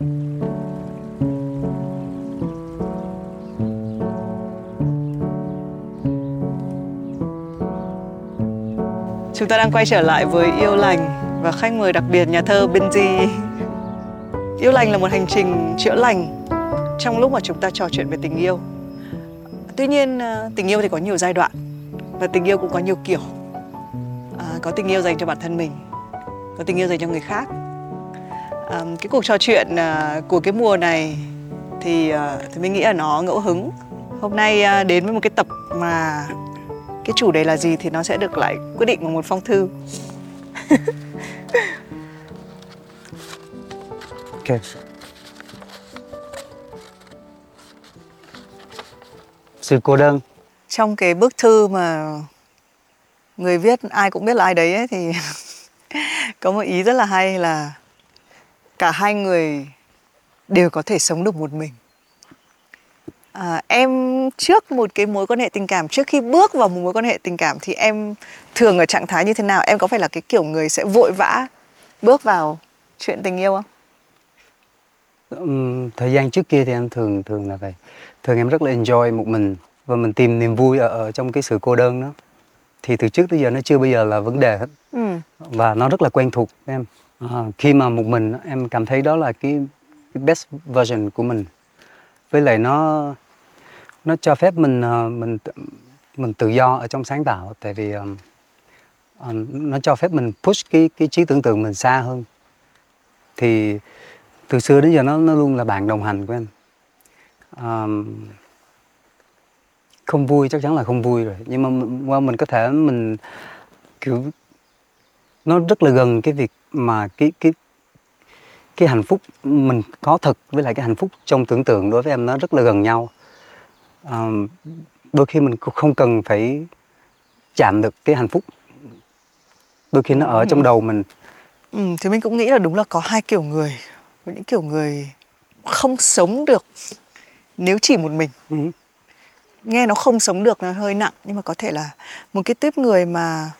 Chúng ta đang quay trở lại với Yêu Lành và khách mời đặc biệt nhà thơ Benji. Yêu Lành là một hành trình chữa lành trong lúc mà chúng ta trò chuyện về tình yêu. Tuy nhiên à, tình yêu thì có nhiều giai đoạn và tình yêu cũng có nhiều kiểu. À, có tình yêu dành cho bản thân mình, có tình yêu dành cho người khác. À, cái cuộc trò chuyện à, của cái mùa này thì à, thì mình nghĩ là nó ngẫu hứng. Hôm nay à, đến với một cái tập mà cái chủ đề là gì thì nó sẽ được lại quyết định bằng một phong thư Ok. Sự cô đơn. trong cái bức thư mà người viết ai cũng biết là ai đấy ấy, thì có một ý rất là hay là cả hai người đều có thể sống được một mình à, em trước một cái mối quan hệ tình cảm trước khi bước vào một mối quan hệ tình cảm thì em thường ở trạng thái như thế nào em có phải là cái kiểu người sẽ vội vã bước vào chuyện tình yêu không thời gian trước kia thì em thường thường là vậy. Thường em rất là enjoy một mình và mình tìm niềm vui ở, ở trong cái sự cô đơn đó. Thì từ trước tới giờ nó chưa bao giờ là vấn đề hết ừ và nó rất là quen thuộc với em. À, khi mà một mình em cảm thấy đó là cái, cái best version của mình. Với lại nó nó cho phép mình ờ, mình mình tự do ở trong sáng tạo tại vì um, nó cho phép mình push cái cái trí tưởng tượng mình xa hơn. Thì từ xưa đến giờ nó nó luôn là bạn đồng hành của em. um, không vui chắc chắn là không vui rồi nhưng mà qua mình có thể mình kiểu nó rất là gần cái việc mà cái cái cái hạnh phúc mình có thực với lại cái hạnh phúc trong tưởng tượng đối với em nó rất là gần nhau. Ờm, đôi khi mình cũng không cần phải chạm được cái hạnh phúc. Đôi khi nó ở trong đầu mình. Ừ, thì mình cũng nghĩ là đúng là có hai kiểu người. Có những kiểu người không sống được nếu chỉ một mình. Ừ. nghe nó không sống được nó hơi nặng nhưng mà có thể là một cái tiếp người mà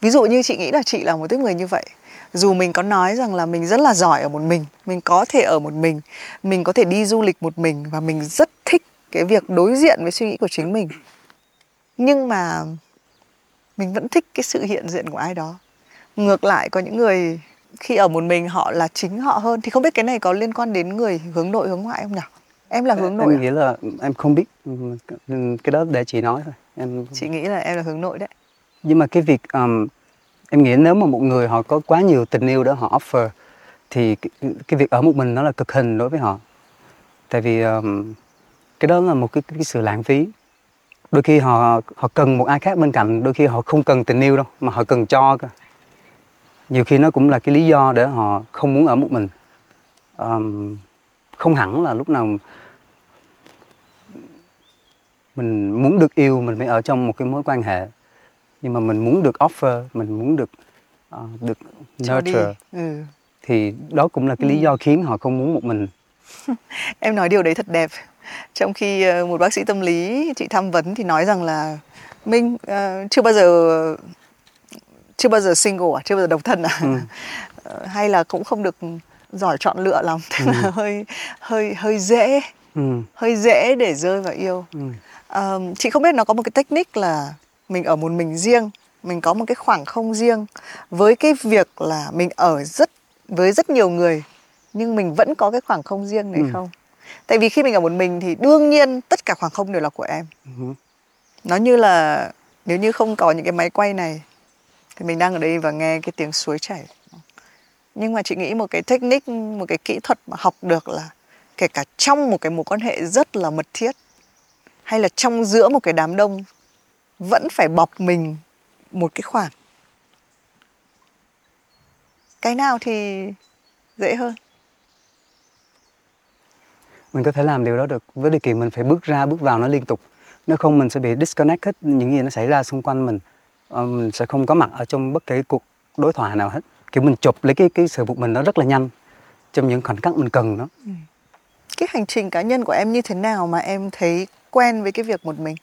ví dụ như chị nghĩ là chị là một tiếp người như vậy dù mình có nói rằng là mình rất là giỏi ở một mình mình có thể ở một mình mình có thể đi du lịch một mình và mình rất thích cái việc đối diện với suy nghĩ của chính mình. Nhưng mà mình vẫn thích cái sự hiện diện của ai đó. Ngược lại có những người khi ở một mình họ là chính họ hơn. Thì không biết cái này có liên quan đến người hướng nội hướng ngoại không nhỉ? Em là hướng nội em à? nghĩ là em không biết. Cái đó để chị nói thôi. Em chị nghĩ là em là hướng nội đấy. Nhưng mà cái việc um, em nghĩ nếu mà một người họ có quá nhiều tình yêu đó họ offer thì cái, cái việc ở một mình nó là cực hình đối với họ. Tại vì um, cái đó là một cái, cái sự lãng phí. Đôi khi họ họ cần một ai khác bên cạnh đôi khi họ không cần tình yêu đâu mà họ cần cho cơ. Nhiều khi nó cũng là cái lý do để họ không muốn ở một mình. Um, không hẳn là lúc nào mình muốn được yêu mình phải ở trong một cái mối quan hệ nhưng mà mình muốn được offer mình muốn được ờ, được cho nurture. ừ. thì đó cũng là cái lý do khiến họ không muốn một mình. Em nói điều đấy thật đẹp. Trong khi ờ, một bác sĩ tâm lý chị tham vấn thì nói rằng là minh ờ, chưa bao giờ chưa bao giờ single à? Chưa bao giờ độc thân à? Ừ. Hay là cũng không được giỏi chọn lựa lắm. Tức là hơi hơi hơi dễ. Ừ. hơi dễ để rơi vào yêu. Ừ. Ờm, chị không biết nó có một cái technique là mình ở một mình riêng mình có một cái khoảng không riêng với cái việc là mình ở rất với rất nhiều người nhưng mình vẫn có cái khoảng không riêng này Ừ. không tại vì khi mình ở một mình thì đương nhiên tất cả khoảng không đều là của em Ừ. nó như là nếu như không có những cái máy quay này thì mình đang ở đây và nghe cái tiếng suối chảy nhưng mà chị nghĩ một cái technique một cái kỹ thuật mà học được là kể cả trong một cái mối quan hệ rất là mật thiết hay là trong giữa một cái đám đông vẫn phải bọc mình một cái khoảng. Cái nào thì dễ hơn? Mình có thể làm điều đó được. Với điều kiện mình phải bước ra bước vào nó liên tục. Nếu không mình sẽ bị disconnect hết những gì nó xảy ra xung quanh mình. Ờ, mình sẽ không có mặt ở trong bất kỳ cuộc đối thoại nào hết. Kiểu mình chụp lấy cái cái sự một mình nó rất là nhanh trong những khoảnh khắc mình cần nó. Cái hành trình cá nhân của em như thế nào mà em thấy quen với cái việc một mình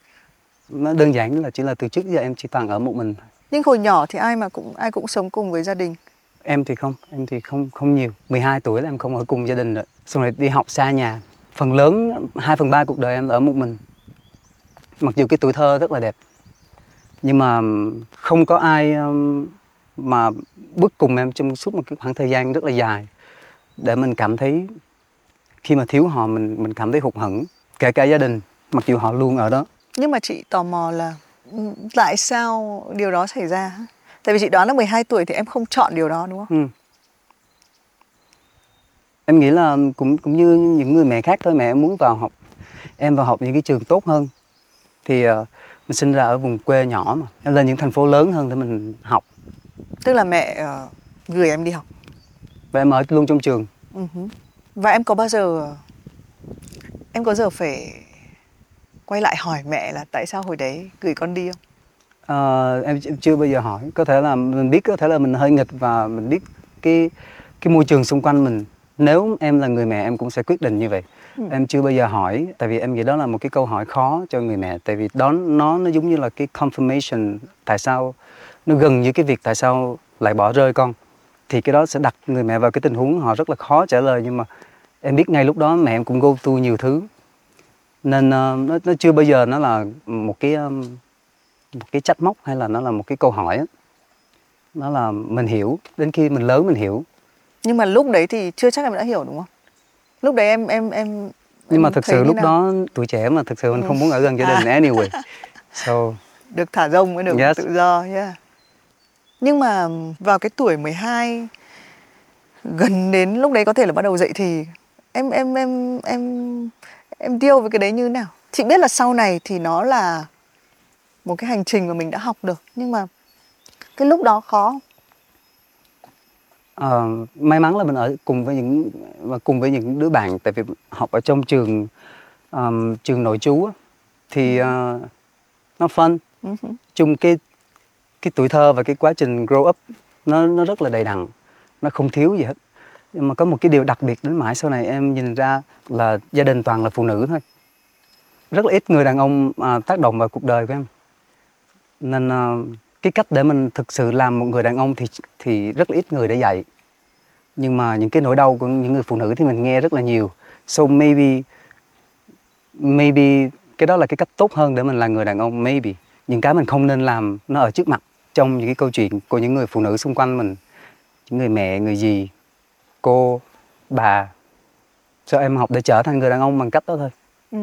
nó đơn giản là chỉ là từ trước giờ em chỉ toàn ở một mình. Nhưng hồi nhỏ thì ai mà cũng ai cũng sống cùng với gia đình? Em thì không em thì không không nhiều. 12 tuổi là em không ở cùng gia đình rồi xong rồi đi học xa nhà. Phần lớn 2 phần ba cuộc đời em ở một mình. Mặc dù cái tuổi thơ rất là đẹp. Nhưng mà không có ai um, mà bước cùng em trong suốt một cái khoảng thời gian rất là dài để mình cảm thấy khi mà thiếu họ mình mình cảm thấy hụt hẫng kể cả gia đình mặc dù họ luôn ở đó Nhưng mà chị tò mò là ừ, tại sao điều đó xảy ra? Tại vì chị đoán là 12 tuổi thì em không chọn điều đó đúng không? Ừ. Em nghĩ là cũng cũng như những người mẹ khác thôi mẹ em muốn vào học em vào học những cái trường tốt hơn thì ờ, mình sinh ra ở vùng quê nhỏ mà em lên những thành phố lớn hơn để mình học Tức là mẹ ờ, gửi em đi học. và em ở luôn trong trường hứ. Và em có bao giờ em có giờ phải quay lại hỏi mẹ là tại sao hồi đấy gửi con đi không? Ờ, em, em chưa bao giờ hỏi. Có thể là mình biết có thể là mình hơi nghịch và mình biết cái cái môi trường xung quanh mình. Nếu em là người mẹ em cũng sẽ quyết định như vậy. Ừ. em chưa bao giờ hỏi tại vì em nghĩ đó là một cái câu hỏi khó cho người mẹ. Tại vì đó nó nó giống như là cái confirmation tại sao nó gần như cái việc tại sao lại bỏ rơi con. Thì cái đó sẽ đặt người mẹ vào cái tình huống họ rất là khó trả lời. Nhưng mà em biết ngay lúc đó mẹ em cũng go through nhiều thứ nên ờ, nó, nó chưa bao giờ nó là một cái um, một cái trách móc hay là nó là một cái câu hỏi nó là mình hiểu đến khi mình lớn mình hiểu Nhưng mà lúc đấy thì chưa chắc em đã hiểu đúng không? Lúc đấy em em em nhưng mà em thực thấy sự lúc nào? đó tuổi trẻ mà thực sự mình Ừ. không muốn ở gần gia đình anyway so được thả rông mới được Yes. tự do yeah. Nhưng mà vào cái tuổi 12 gần đến lúc đấy có thể là bắt đầu dậy thì em em em em em deal với cái đấy như thế nào? Chị biết là sau này thì nó là một cái hành trình mà mình đã học được nhưng mà cái lúc đó khó? Ờ, may mắn là mình ở cùng với những và cùng với những đứa bạn tại vì học ở trong trường ờm, trường nội trú á, thì ờ, nó fun Ừ hử. chung cái cái tuổi thơ và cái quá trình grow up nó nó rất là đầy đặn nó không thiếu gì hết nhưng mà có một cái điều đặc biệt đến mãi sau này em nhìn ra là gia đình toàn là phụ nữ thôi. Rất là ít người đàn ông à, tác động vào cuộc đời của em. Nên à, cái cách để mình thực sự làm một người đàn ông thì thì rất là ít người để dạy. Nhưng mà những cái nỗi đau của những người phụ nữ thì mình nghe rất là nhiều. So maybe maybe cái đó là cái cách tốt hơn để mình là người đàn ông maybe. Những cái mình không nên làm nó ở trước mặt trong những cái câu chuyện của những người phụ nữ xung quanh mình. Những người mẹ người gì cô bà cho em học để trở thành người đàn ông bằng cách đó thôi Ừ.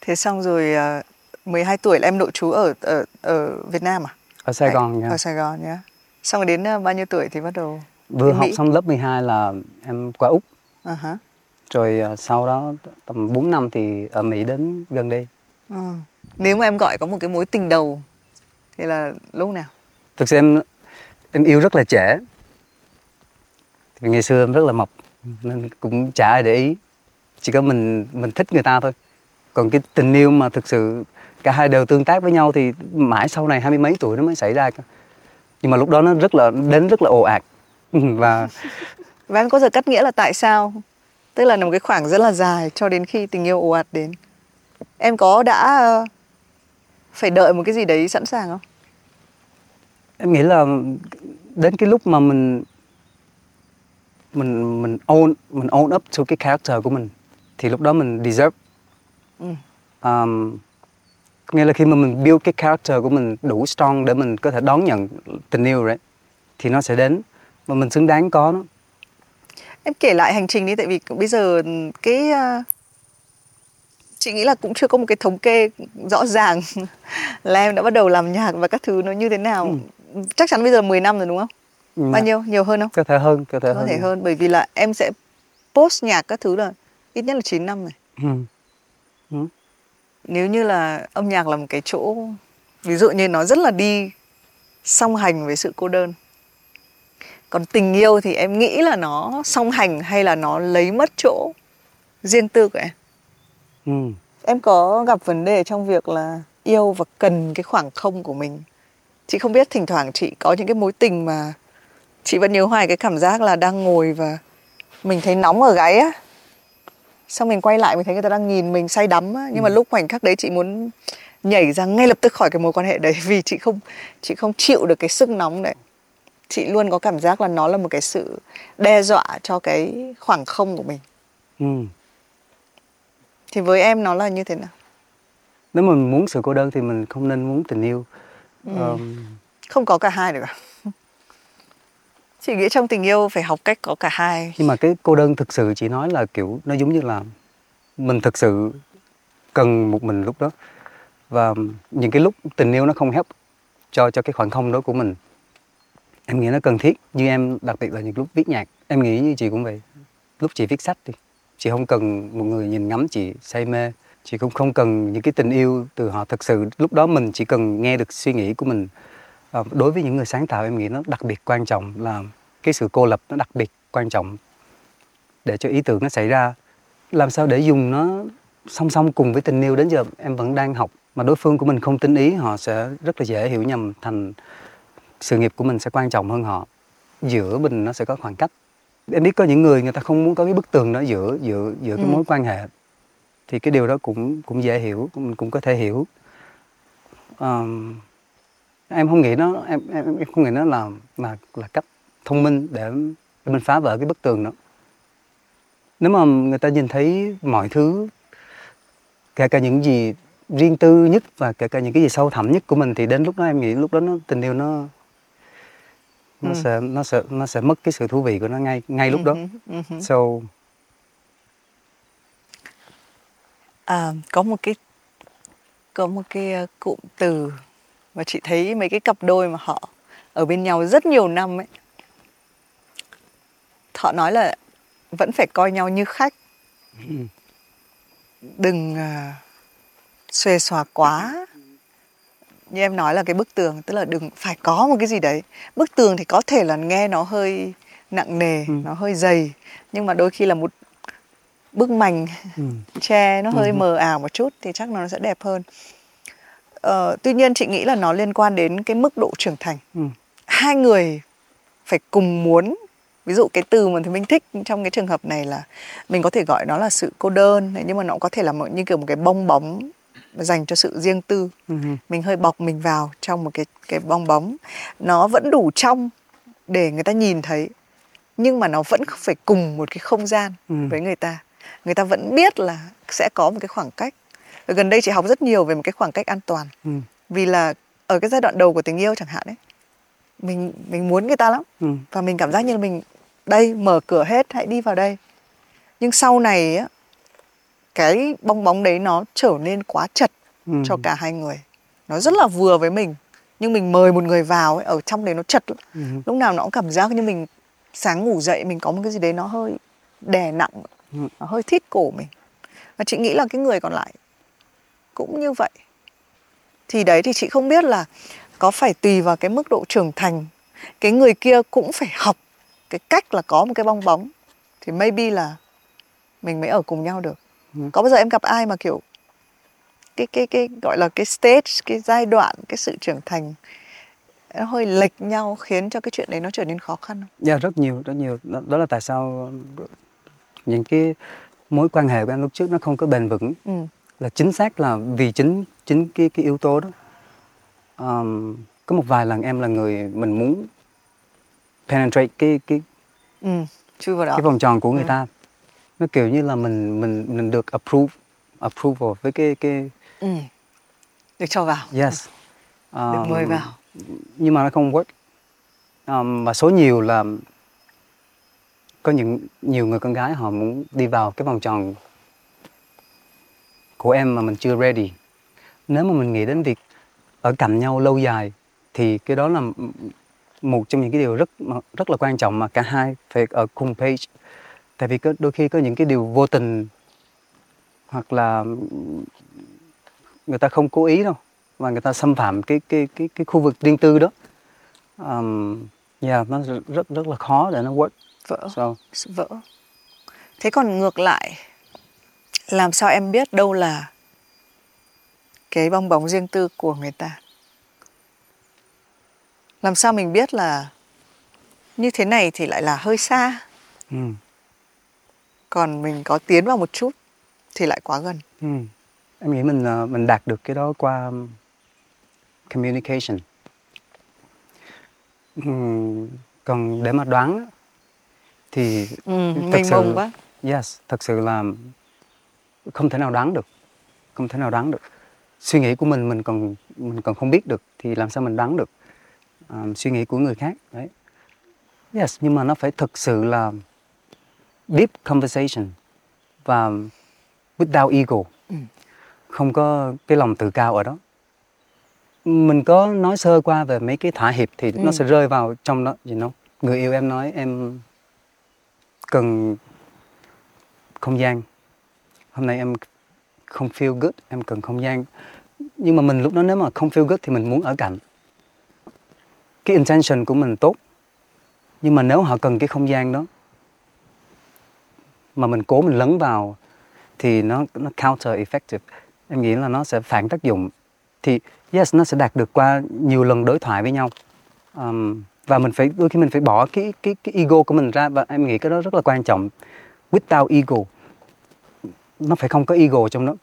Thế xong rồi à, 12 tuổi là em nội trú ở ở ở Việt Nam à? ở Sài Gòn nha Ở Sài Gòn nhá. Xong rồi đến à, bao nhiêu tuổi thì bắt đầu vừa học Mỹ? xong lớp 12 là em qua úc À hả. rồi à, sau đó tầm 4 năm thì ở Mỹ đến gần đây Ừ. Nếu mà em gọi có một cái mối tình đầu thì là lúc nào? thực sự em em yêu rất là trẻ vì ngày xưa em rất là mập nên cũng chả ai để ý chỉ có mình mình thích người ta thôi còn cái tình yêu mà thực sự cả hai đều tương tác với nhau thì mãi sau này hai mươi mấy tuổi nó mới xảy ra nhưng mà lúc đó nó rất là đến rất là ồ ạt và Và em có giờ cắt nghĩa là tại sao? Tức là một cái khoảng rất là dài cho đến khi tình yêu ồ ạt đến. Em có đã ờ, phải đợi một cái gì đấy sẵn sàng không? em nghĩ là đến cái lúc mà mình mình mình own mình own up to cái character của mình thì lúc đó mình deserve Ừ. um, nghĩa là khi mà mình build cái character của mình đủ strong để mình có thể đón nhận tình yêu đấy thì nó sẽ đến và mình xứng đáng có nó Em kể lại hành trình đi tại vì bây giờ cái ờ, chị nghĩ là cũng chưa có một cái thống kê rõ ràng là em đã bắt đầu làm nhạc và các thứ nó như thế nào. Chắc chắn bây giờ 10 năm rồi đúng không? Nhưng Bao nhiêu? Nhiều hơn không? có thể hơn có thể Có hơn thể hơn bởi vì là em sẽ post nhạc các thứ là ít nhất là 9 năm này. Ừ. Ừ. Nếu như là âm nhạc là một cái chỗ ví dụ như nó rất là đi song hành với sự cô đơn. Còn tình yêu thì em nghĩ là nó song hành hay là nó lấy mất chỗ riêng tư của em? Ừ. Em có gặp vấn đề trong việc là yêu và cần cái khoảng không của mình. Chị không biết thỉnh thoảng chị có những cái mối tình mà chị vẫn nhớ hoài cái cảm giác là đang ngồi và mình thấy nóng ở gáy á. Xong mình quay lại mình thấy người ta đang nhìn mình say đắm á, nhưng mà lúc khoảnh khắc đấy chị muốn nhảy ra ngay lập tức khỏi cái mối quan hệ đấy vì chị không chị không chịu được cái sức nóng đấy. chị luôn có cảm giác là nó là một cái sự đe dọa cho cái khoảng không của mình ừ. thì với em nó là như thế nào nếu mà mình muốn sự cô đơn thì mình không nên muốn tình yêu Ừ. Ờm, không có cả hai được à chị nghĩ trong tình yêu phải học cách có cả hai. Nhưng mà cái cô đơn thực sự chị nói là, kiểu, nó giống như là mình thực sự cần một mình lúc đó. Và những cái lúc tình yêu nó không help cho cho cái khoảng không đó của mình, em nghĩ nó cần thiết. Như em, đặc biệt là những lúc viết nhạc, em nghĩ như chị cũng vậy. Lúc chị viết sách thì chị không cần một người nhìn ngắm, chị say mê. Chị cũng không cần những cái tình yêu từ họ. Thực sự lúc đó mình chỉ cần nghe được suy nghĩ của mình đối với những người sáng tạo em nghĩ nó đặc biệt quan trọng là cái sự cô lập nó đặc biệt quan trọng để cho ý tưởng nó xảy ra. Làm sao để dùng nó song song cùng với tình yêu đến giờ em vẫn đang học mà đối phương của mình không tinh ý họ sẽ rất là dễ hiểu nhầm thành sự nghiệp của mình sẽ quan trọng hơn họ. Giữa mình nó sẽ có khoảng cách. Em biết có những người người ta không muốn có cái bức tường đó giữa giữa giữa cái Ừ. mối quan hệ thì cái điều đó cũng cũng dễ hiểu cũng cũng có thể hiểu. Ờm, em không nghĩ nó em em, em không nghĩ nó là là là cách thông minh để, mình phá vỡ cái bức tường đó. Nếu mà người ta nhìn thấy mọi thứ kể cả những gì riêng tư nhất và kể cả những cái gì sâu thẳm nhất của mình thì đến lúc đó em nghĩ lúc đó nó tình yêu nó nó Ừ. sẽ nó sẽ nó sẽ mất cái sự thú vị của nó ngay ngay lúc đó. Ừ ừ so À, có một cái có một cái ờ, cụm từ mà chị thấy mấy cái cặp đôi mà họ ở bên nhau rất nhiều năm ấy họ nói là vẫn phải coi nhau như khách đừng à, xuề xòa quá như em nói là cái bức tường tức là đừng phải có một cái gì đấy bức tường thì có thể là nghe nó hơi nặng nề Ừ. nó hơi dày nhưng mà đôi khi là một bức mành ừ. che nó hơi Ừ. mờ ảo một chút thì chắc nó sẽ đẹp hơn ờ, tuy nhiên chị nghĩ là nó liên quan đến cái mức độ trưởng thành Ừ. hai người phải cùng muốn ví dụ cái từ mà thì mình thích trong cái trường hợp này là mình có thể gọi nó là sự cô đơn nhưng mà nó có thể là một, như kiểu một cái bong bóng dành cho sự riêng tư Ừ. mình hơi bọc mình vào trong một cái cái bong bóng nó vẫn đủ trong để người ta nhìn thấy nhưng mà nó vẫn phải cùng một cái không gian Ừ. với người ta người ta vẫn biết là sẽ có một cái khoảng cách gần đây chị học rất nhiều về một cái khoảng cách an toàn Ừ. vì là ở cái giai đoạn đầu của tình yêu chẳng hạn ấy mình mình muốn người ta lắm Ừ. và mình cảm giác như là mình đây mở cửa hết hãy đi vào đây nhưng sau này á cái bong bóng đấy nó trở nên quá chật Ừ. cho cả hai người nó rất là vừa với mình nhưng mình mời một người vào ấy, ở trong đấy nó chật lắm. Ừ. lúc nào nó cũng cảm giác như mình sáng ngủ dậy mình có một cái gì đấy nó hơi đè nặng Ừ. nó hơi thít cổ mình và chị nghĩ là cái người còn lại cũng như vậy thì đấy thì chị không biết là có phải tùy vào cái mức độ trưởng thành cái người kia cũng phải học cái cách là có một cái bong bóng thì maybe là mình mới ở cùng nhau được Ừ. có bao giờ em gặp ai mà kiểu cái cái cái gọi là cái stage cái giai đoạn cái sự trưởng thành nó hơi lệch nhau khiến cho cái chuyện đấy nó trở nên khó khăn không? Dạ rất nhiều rất nhiều đó, đó là tại sao những cái mối quan hệ của em lúc trước nó không có bền vững Ừ. là chính xác là vì chính chính cái cái yếu tố đó Ờm, có một vài lần em là người mình muốn penetrate cái cái Ừ. Chui vào đó. cái vòng tròn của người Ừ. ta nó kiểu như là mình mình mình được approve approval với cái cái Ừ. Được cho vào. yes Được Ờm, mời vào. nhưng mà nó không work Ờm, và số nhiều là có những nhiều người con gái họ muốn đi vào cái vòng tròn của em mà mình chưa ready. Nếu mà mình nghĩ đến việc ở cạnh nhau lâu dài thì cái đó là một trong những cái điều rất mà- rất là quan trọng mà cả hai phải ở cùng page. Tại vì có đôi khi có những cái điều vô tình hoặc là người ta không cố ý đâu và người ta xâm phạm cái cái cái cái khu vực riêng tư đó. Um, yeah, nó rất rất là khó để nó work. Vỡ. so. Vỡ. Thế còn ngược lại làm sao em biết đâu là cái bong bóng riêng tư của người ta? Làm sao mình biết là như thế này thì lại là hơi xa, ừ, còn mình có tiến vào một chút thì lại quá gần. ừ. em nghĩ mình ờ, mình đạt được cái đó qua communication Ừm, còn để mà đoán thì ừ, thật mình sự- mông quá yes thật sự là không thể nào đoán được. Không thể nào đoán được. Suy nghĩ của mình mình còn mình còn không biết được thì làm sao mình đoán được? Um, suy nghĩ của người khác đấy. Yes nhưng mà nó phải thực sự là deep conversation và without ego. Ừ. không có cái lòng tự cao ở đó. Mình có nói sơ qua về mấy cái thỏa hiệp thì Ừ. nó sẽ rơi vào trong đó you know. Người yêu em nói em cần không gian hôm nay em không feel good em cần không gian. Nhưng mà mình lúc đó nếu mà không feel good thì mình muốn ở cạnh. Cái intention của mình tốt. Nhưng mà nếu họ cần cái không gian đó mà mình cố mình lấn vào thì nó nó counter effective. Em nghĩ là nó sẽ phản tác dụng. Thì yes nó sẽ đạt được qua nhiều lần đối thoại với nhau. Um, và mình phải đôi khi mình phải bỏ cái cái cái ego của mình ra. Và em nghĩ cái đó rất là quan trọng. Without ego nó phải không có ego trong đó.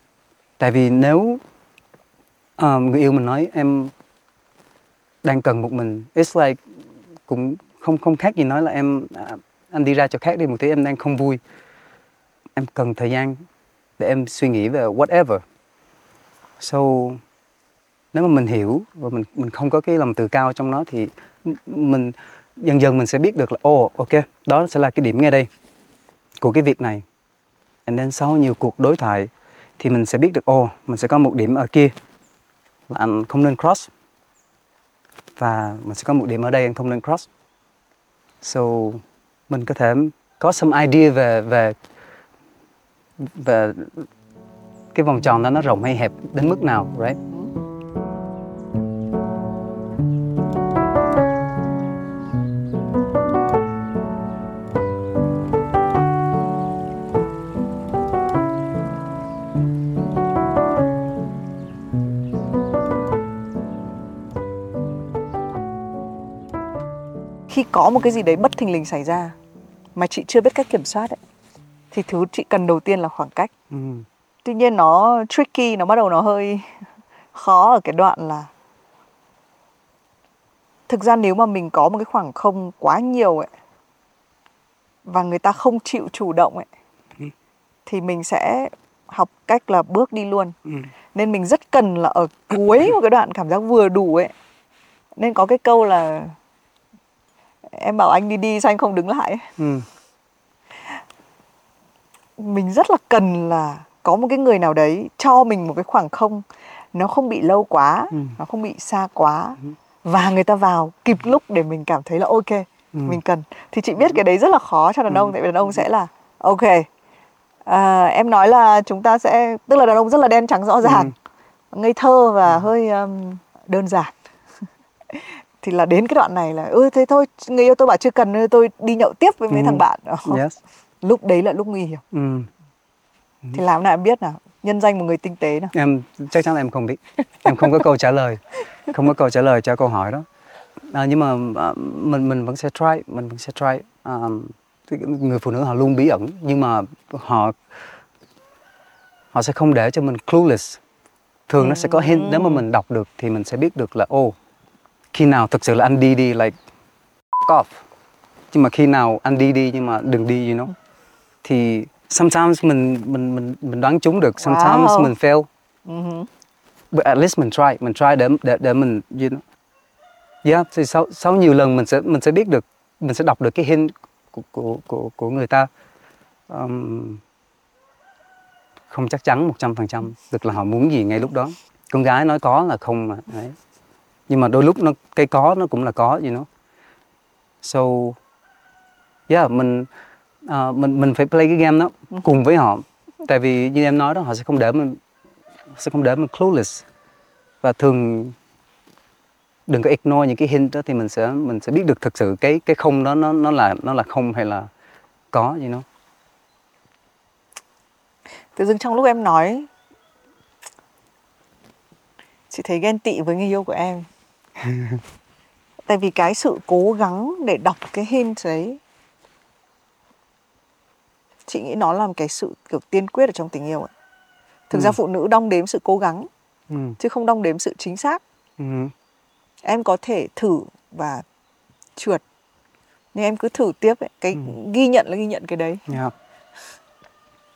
Tại vì nếu uh, người yêu mình nói em đang cần một mình it's like cũng không không khác gì nói là em uh, anh đi ra chỗ khác đi một tí em đang không vui. Em cần thời gian để em suy nghĩ về whatever. So nếu mà mình hiểu và mình mình không có cái lòng tự cao trong nó thì mình dần dần mình sẽ biết được là ồ oh, ok đó sẽ là cái điểm ngay đây của cái việc này and then sau nhiều cuộc đối thoại thì mình sẽ biết được, ồ, mình sẽ có một điểm ở kia. Là anh không nên cross. Và mình sẽ có một điểm ở đây, anh không nên cross. So, mình có thể có some idea về về về cái vòng tròn đó nó rộng hay hẹp đến mức nào, right? Có một cái gì đấy bất thình lình xảy ra mà chị chưa biết cách kiểm soát ấy, thì thứ chị cần đầu tiên là khoảng cách ừ. tuy nhiên nó tricky nó bắt đầu nó hơi khó ở cái đoạn là thực ra nếu mà mình có một cái khoảng không quá nhiều ấy và người ta không chịu chủ động ấy thì mình sẽ học cách là bước đi luôn Ừ. nên mình rất cần là ở cuối một cái đoạn cảm giác vừa đủ ấy nên có cái câu là em bảo anh đi đi sao anh không đứng lại. Ừ. mình rất là cần là có một cái người nào đấy cho mình một cái khoảng không nó không bị lâu quá Ừ. nó không bị xa quá và người ta vào kịp lúc để mình cảm thấy là ok Ừ. mình cần thì chị biết cái đấy rất là khó cho đàn ông tại vì đàn ông sẽ là ok à, em nói là chúng ta sẽ tức là đàn ông rất là đen trắng rõ ràng ngây thơ và hơi um, đơn giản thì là đến cái đoạn này là ư thế thôi người yêu tôi bảo chưa cần tôi đi nhậu tiếp với mấy Ừ. thằng bạn yes. Lúc đấy là lúc nguy hiểm. Ừ. thì làm nào em biết nào nhân danh một người tinh tế nào. Em chắc chắn là em không biết. Em không có câu trả lời. Không có câu trả lời cho câu hỏi đó. À, nhưng mà à, mình mình vẫn sẽ try mình vẫn sẽ try. À, người phụ nữ họ luôn bí ẩn nhưng mà họ họ sẽ không để cho mình clueless. Thường nó sẽ có hint nếu mà mình đọc được thì mình sẽ biết được là ô khi nào thực sự là anh đi đi like off. Nhưng mà khi nào anh đi đi nhưng mà đừng đi you know. Thì sometimes mình mình mình mình đoán trúng được. Sometimes Wow. mình fail. Uh but at least mình try mình try để để để mình you know. Yeah thì sau sau nhiều lần mình sẽ mình sẽ biết được mình sẽ đọc được cái hint của của của, của người ta. Um, không chắc chắn một trăm phần trăm được là họ muốn gì ngay lúc đó. Con gái nói có là không mà đấy nhưng mà đôi lúc nó cái có nó cũng là có you know so yeah mình uh, mình mình phải play cái game đó cùng với họ. Tại vì như em nói đó họ sẽ không để mình sẽ không để mình clueless. Và thường đừng có ignore những cái hint đó thì mình sẽ mình sẽ biết được thực sự cái cái không đó nó nó là nó là không hay là có you know tự dưng trong lúc em nói chị thấy ghen tị với người yêu của em. tại vì cái sự cố gắng để đọc cái hint đấy chị nghĩ nó là một cái sự kiểu tiên quyết ở trong tình yêu ấy. thực ra Ừ. phụ nữ đong đếm sự cố gắng ừ. chứ không đong đếm sự chính xác Ừ. em có thể thử và trượt nhưng em cứ thử tiếp ấy. cái Ừ. ghi nhận là ghi nhận cái đấy yeah.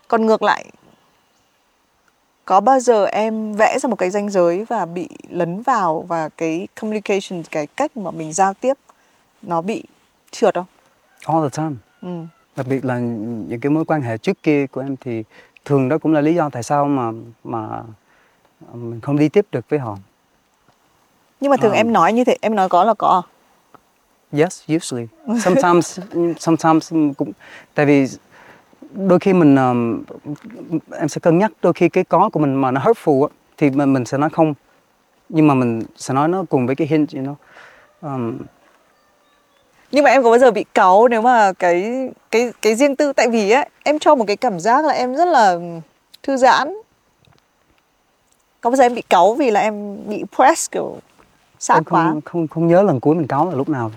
còn ngược lại có bao giờ em vẽ ra một cái ranh giới và bị lấn vào và cái communication cái cách mà mình giao tiếp nó bị trượt không all the time ừ. đặc biệt là những cái mối quan hệ trước kia của em thì thường đó cũng là lý do tại sao mà mà mình không đi tiếp được với họ nhưng mà thường Ờ. em nói như thế em nói có là có à? yes usually sometimes sometimes cũng tại vì đôi khi mình um, em sẽ cân nhắc đôi khi cái có của mình mà nó hurtful á, thì mình, mình sẽ nói không. Nhưng mà mình sẽ nói nó cùng với cái hint you know. Um, nhưng mà em có bao giờ bị cáu nếu mà cái cái cái riêng tư? Tại vì ấy em cho một cái cảm giác là em rất là thư giãn. Có bao giờ em bị cáu vì là em bị press kiểu sát quá không, không không nhớ lần cuối mình cáu là lúc nào.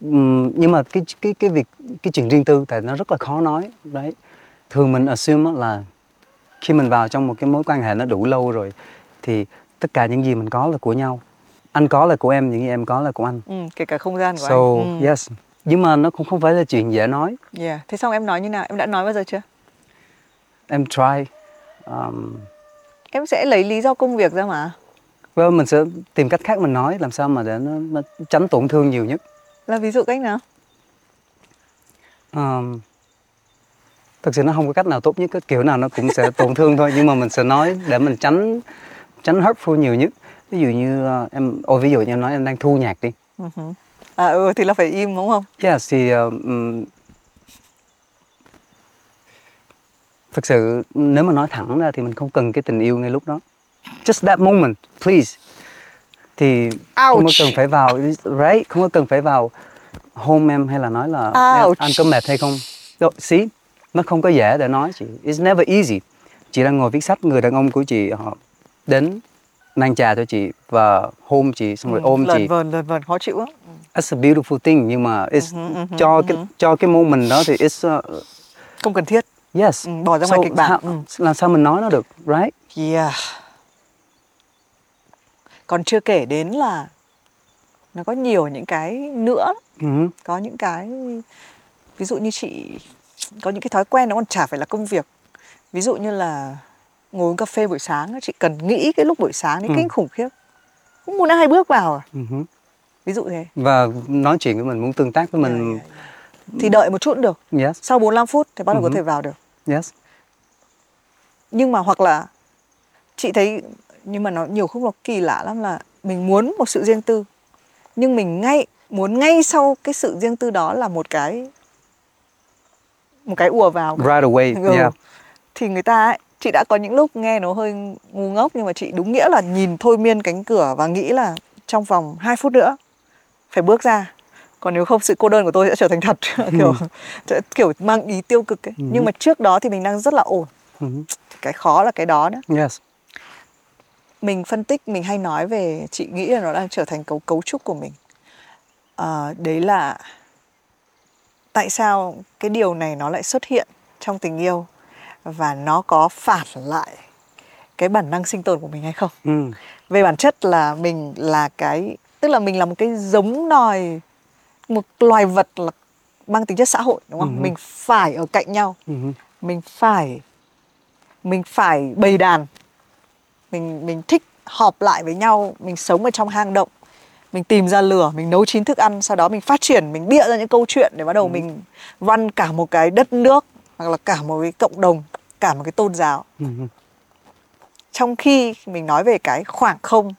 Ừm, nhưng mà cái cái cái việc cái chuyện riêng tư tại nó rất là khó nói đấy thường mình assume là khi mình vào trong một cái mối quan hệ nó đủ lâu rồi thì tất cả những gì mình có là của nhau. Anh có là của em những gì em có là của anh. Ừ, kể cả không gian của so anh. Ừ. yes. Nhưng mà nó cũng không phải là chuyện dễ nói. Yeah. thế xong em nói như nào? Em đã nói bao giờ chưa? Em try um, em sẽ lấy lý do công việc ra mà. Well, mình sẽ tìm cách khác mình nói làm sao mà để nó, nó tránh tổn thương nhiều nhất. Là ví dụ cách nào? Um, thực sự nó không có cách nào tốt nhất cái kiểu nào nó cũng sẽ tổn thương thôi. Nhưng mà mình sẽ nói để mình tránh tránh hurtful nhiều nhất. Ví dụ như uh, em ôi ví dụ như em nói em đang thu nhạc đi. Ừ à ừ thì là phải im đúng không? Yes thì uh, um, thực sự nếu mà nói thẳng ra thì mình không cần cái tình yêu ngay lúc đó. Just that moment please. Thì không có Ouch. cần phải vào right không có cần phải vào hôn em hay là nói là "Em, Ouch. anh có mệt hay không? Đâu, see nó không có dễ để nói chị. It's never easy. Chị đang ngồi viết sách người đàn ông của chị họ đến mang trà cho chị và hôn chị xong rồi Ừ, ôm lờn chị. vờn lờn vờn khó chịu lắm. It's a beautiful thing nhưng mà it's ừ hử, cho ừ cái cho cái moment đó thì it's uh, không cần thiết. Yes. Ừ, bỏ ra ngoài kịch bản. Ừ. làm sao mình nói nó được right? Yeah. Còn chưa kể đến là nó có nhiều những cái nữa, Ừ. có những cái ví dụ như chị có những cái thói quen nó còn chả phải là công việc. Ví dụ như là ngồi uống cà phê buổi sáng chị cần nghĩ cái lúc buổi sáng đấy Ừ. kinh khủng khiếp. Không muốn ai bước vào. à? Ừ hứ. Ví dụ thế. và nói chuyện với mình muốn tương tác với mình Yeah, yeah, yeah. Thì đợi một chút cũng được. yes Sau 45 phút thì bắt đầu Ừ. có thể vào được. yes nhưng mà hoặc là chị thấy nhưng mà nó nhiều khúc nó kỳ lạ lắm là mình muốn một sự riêng tư nhưng mình ngay muốn ngay sau cái sự riêng tư đó là một cái một cái ùa vào. Right away Ừ. yeah. Thì người ta ấy, chị đã có những lúc nghe nó hơi ngu ngốc nhưng mà chị đúng nghĩa là nhìn thôi miên cánh cửa và nghĩ là trong vòng 2 phút nữa phải bước ra. Còn nếu không sự cô đơn của tôi sẽ trở thành thật. Kiểu sẽ kiểu mang ý tiêu cực ấy. Ừ. nhưng mà trước đó thì mình đang rất là ổn. Ừ. Cái khó là cái đó nữa yes. Mình phân tích mình hay nói về chị nghĩ là nó đang trở thành cấu cấu trúc của mình. Ờ, đấy là tại sao cái điều này nó lại xuất hiện trong tình yêu và nó có phản lại cái bản năng sinh tồn của mình hay không? Ừ. về bản chất là mình là cái tức là mình là một cái giống nòi một loài vật là mang tính chất xã hội đúng không? Ừ. mình phải ở cạnh nhau. Ừ mình phải mình phải bầy đàn. Mình mình thích họp lại với nhau. Mình sống ở trong hang động mình tìm ra lửa mình nấu chín thức ăn sau đó mình phát triển mình bịa ra những câu chuyện để bắt đầu mình văn cả một cái đất nước hoặc là cả một cái cộng đồng cả một cái tôn giáo. Ừ. Trong khi mình nói về cái khoảng không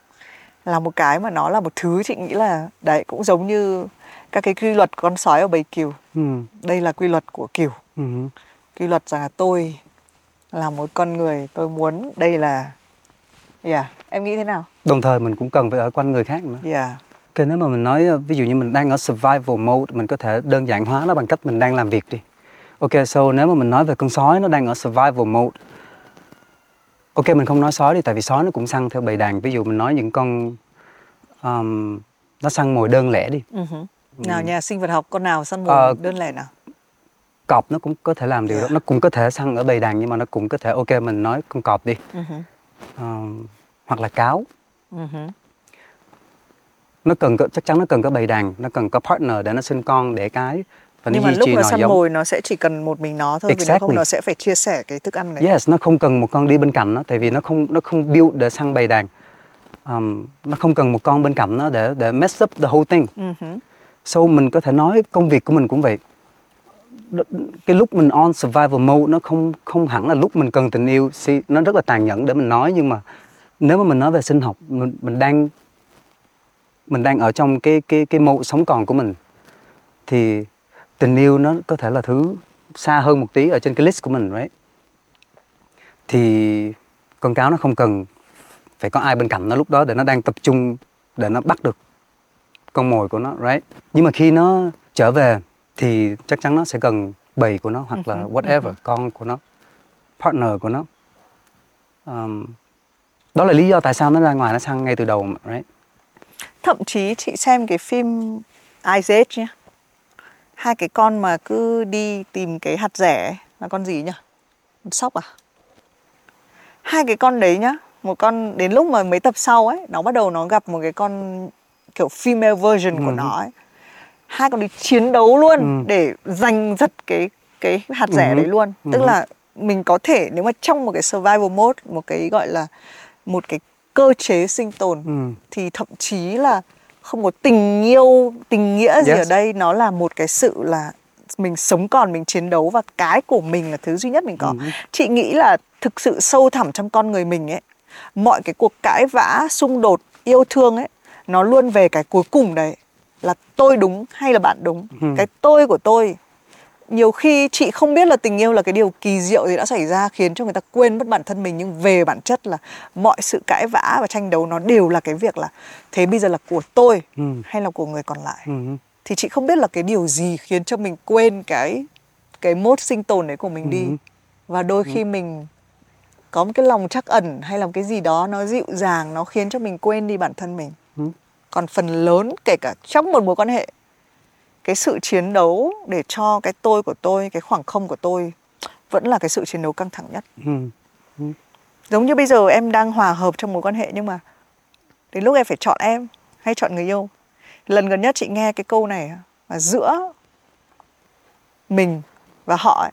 là một cái mà nó là một thứ chị nghĩ là đấy cũng giống như các cái quy luật con sói ở bầy cừu. Ừ. đây là quy luật của cừu. Ừ. Quy luật rằng là tôi là một con người tôi muốn đây là yeah em nghĩ thế nào? Đồng thời mình cũng cần phải ở quanh người khác nữa. Yeah Ok, nếu mà mình nói ờ, ví dụ như mình đang ở survival mode mình có thể đơn giản hóa nó bằng cách mình đang làm việc đi. Ok so nếu mà mình nói về con sói nó đang ở survival mode. Ok mình không nói sói đi tại vì sói nó cũng săn theo bầy đàn. Ví dụ mình nói những con um, nó săn mồi đơn lẻ đi. Uh-huh. nào nhà sinh vật học con nào săn mồi Ờ, đơn lẻ nào? cọp nó cũng có thể làm điều Yeah. đó nó cũng có thể săn ở bầy đàn nhưng mà nó cũng có thể ok mình nói con cọp đi. Uh-huh. Um, hoặc là cáo Uh-huh. nó cần có, chắc chắn nó cần có bầy đàn nó cần có partner để nó sinh con để cái và nhưng nó mà lúc nó săn giống mồi nó sẽ chỉ cần một mình nó thôi vì nếu không Exactly. nó sẽ phải chia sẻ cái thức ăn này yes nó không cần một con đi bên cạnh nó tại vì nó không nó không build để săn bầy đàn um, nó không cần một con bên cạnh nó để để mess up the whole thing hứ. so mình có thể nói công việc của mình cũng vậy cái lúc mình on survival mode nó không không hẳn là lúc mình cần tình yêu. Nó rất là tàn nhẫn để mình nói nhưng mà nếu mà mình nói về sinh học mình, mình đang mình đang ở trong cái cái cái mode sống còn của mình thì tình yêu nó có thể là thứ xa hơn một tí ở trên cái list của mình đấy thì con cáo nó không cần phải có ai bên cạnh nó lúc đó để nó đang tập trung để nó bắt được con mồi của nó right? Nhưng mà khi nó trở về thì chắc chắn nó sẽ cần bầy của nó hoặc là Ừ hứ, whatever con của nó partner của nó. Um, đó là lý do tại sao nó ra ngoài nó săn ngay từ đầu mà, right? Thậm chí chị xem cái phim Isaac nhé hai cái con mà cứ đi tìm cái hạt rẻ là con gì nhỉ? Sóc à? Hai cái con đấy nhá một con đến lúc mà mấy tập sau ấy nó bắt đầu nó gặp một cái con kiểu female version của Ừ. nó ấy hai con đi chiến đấu luôn Ừ. để giành giật cái cái hạt rẻ Ừ. đấy luôn tức Ừ. là mình có thể nếu mà trong một cái survival mode một cái gọi là một cái cơ chế sinh tồn ừ. thì thậm chí là không có tình yêu tình nghĩa gì Yes. ở đây nó là một cái sự là mình sống còn mình chiến đấu và cái của mình là thứ duy nhất mình có Ừ. chị nghĩ là thực sự sâu thẳm trong con người mình ấy mọi cái cuộc cãi vã xung đột yêu thương ấy nó luôn về cái cuối cùng đấy là tôi đúng hay là bạn đúng Ừ. cái tôi của tôi nhiều khi chị không biết là tình yêu là cái điều kỳ diệu gì đã xảy ra khiến cho người ta quên mất bản thân mình nhưng về bản chất là mọi sự cãi vã và tranh đấu nó đều là cái việc là thế bây giờ là của tôi Ừ. hay là của người còn lại Ừ. thì chị không biết là cái điều gì khiến cho mình quên cái cái mốt sinh tồn đấy của mình đi Ừ. và đôi khi mình có một cái lòng trắc ẩn hay là một cái gì đó nó dịu dàng nó khiến cho mình quên đi bản thân mình Ừ. còn phần lớn kể cả trong một mối quan hệ cái sự chiến đấu để cho cái tôi của tôi cái khoảng không của tôi vẫn là cái sự chiến đấu căng thẳng nhất Ừ. giống như bây giờ em đang hòa hợp trong mối quan hệ nhưng mà đến lúc em phải chọn em hay chọn người yêu lần gần nhất chị nghe cái câu này là giữa mình và họ ấy,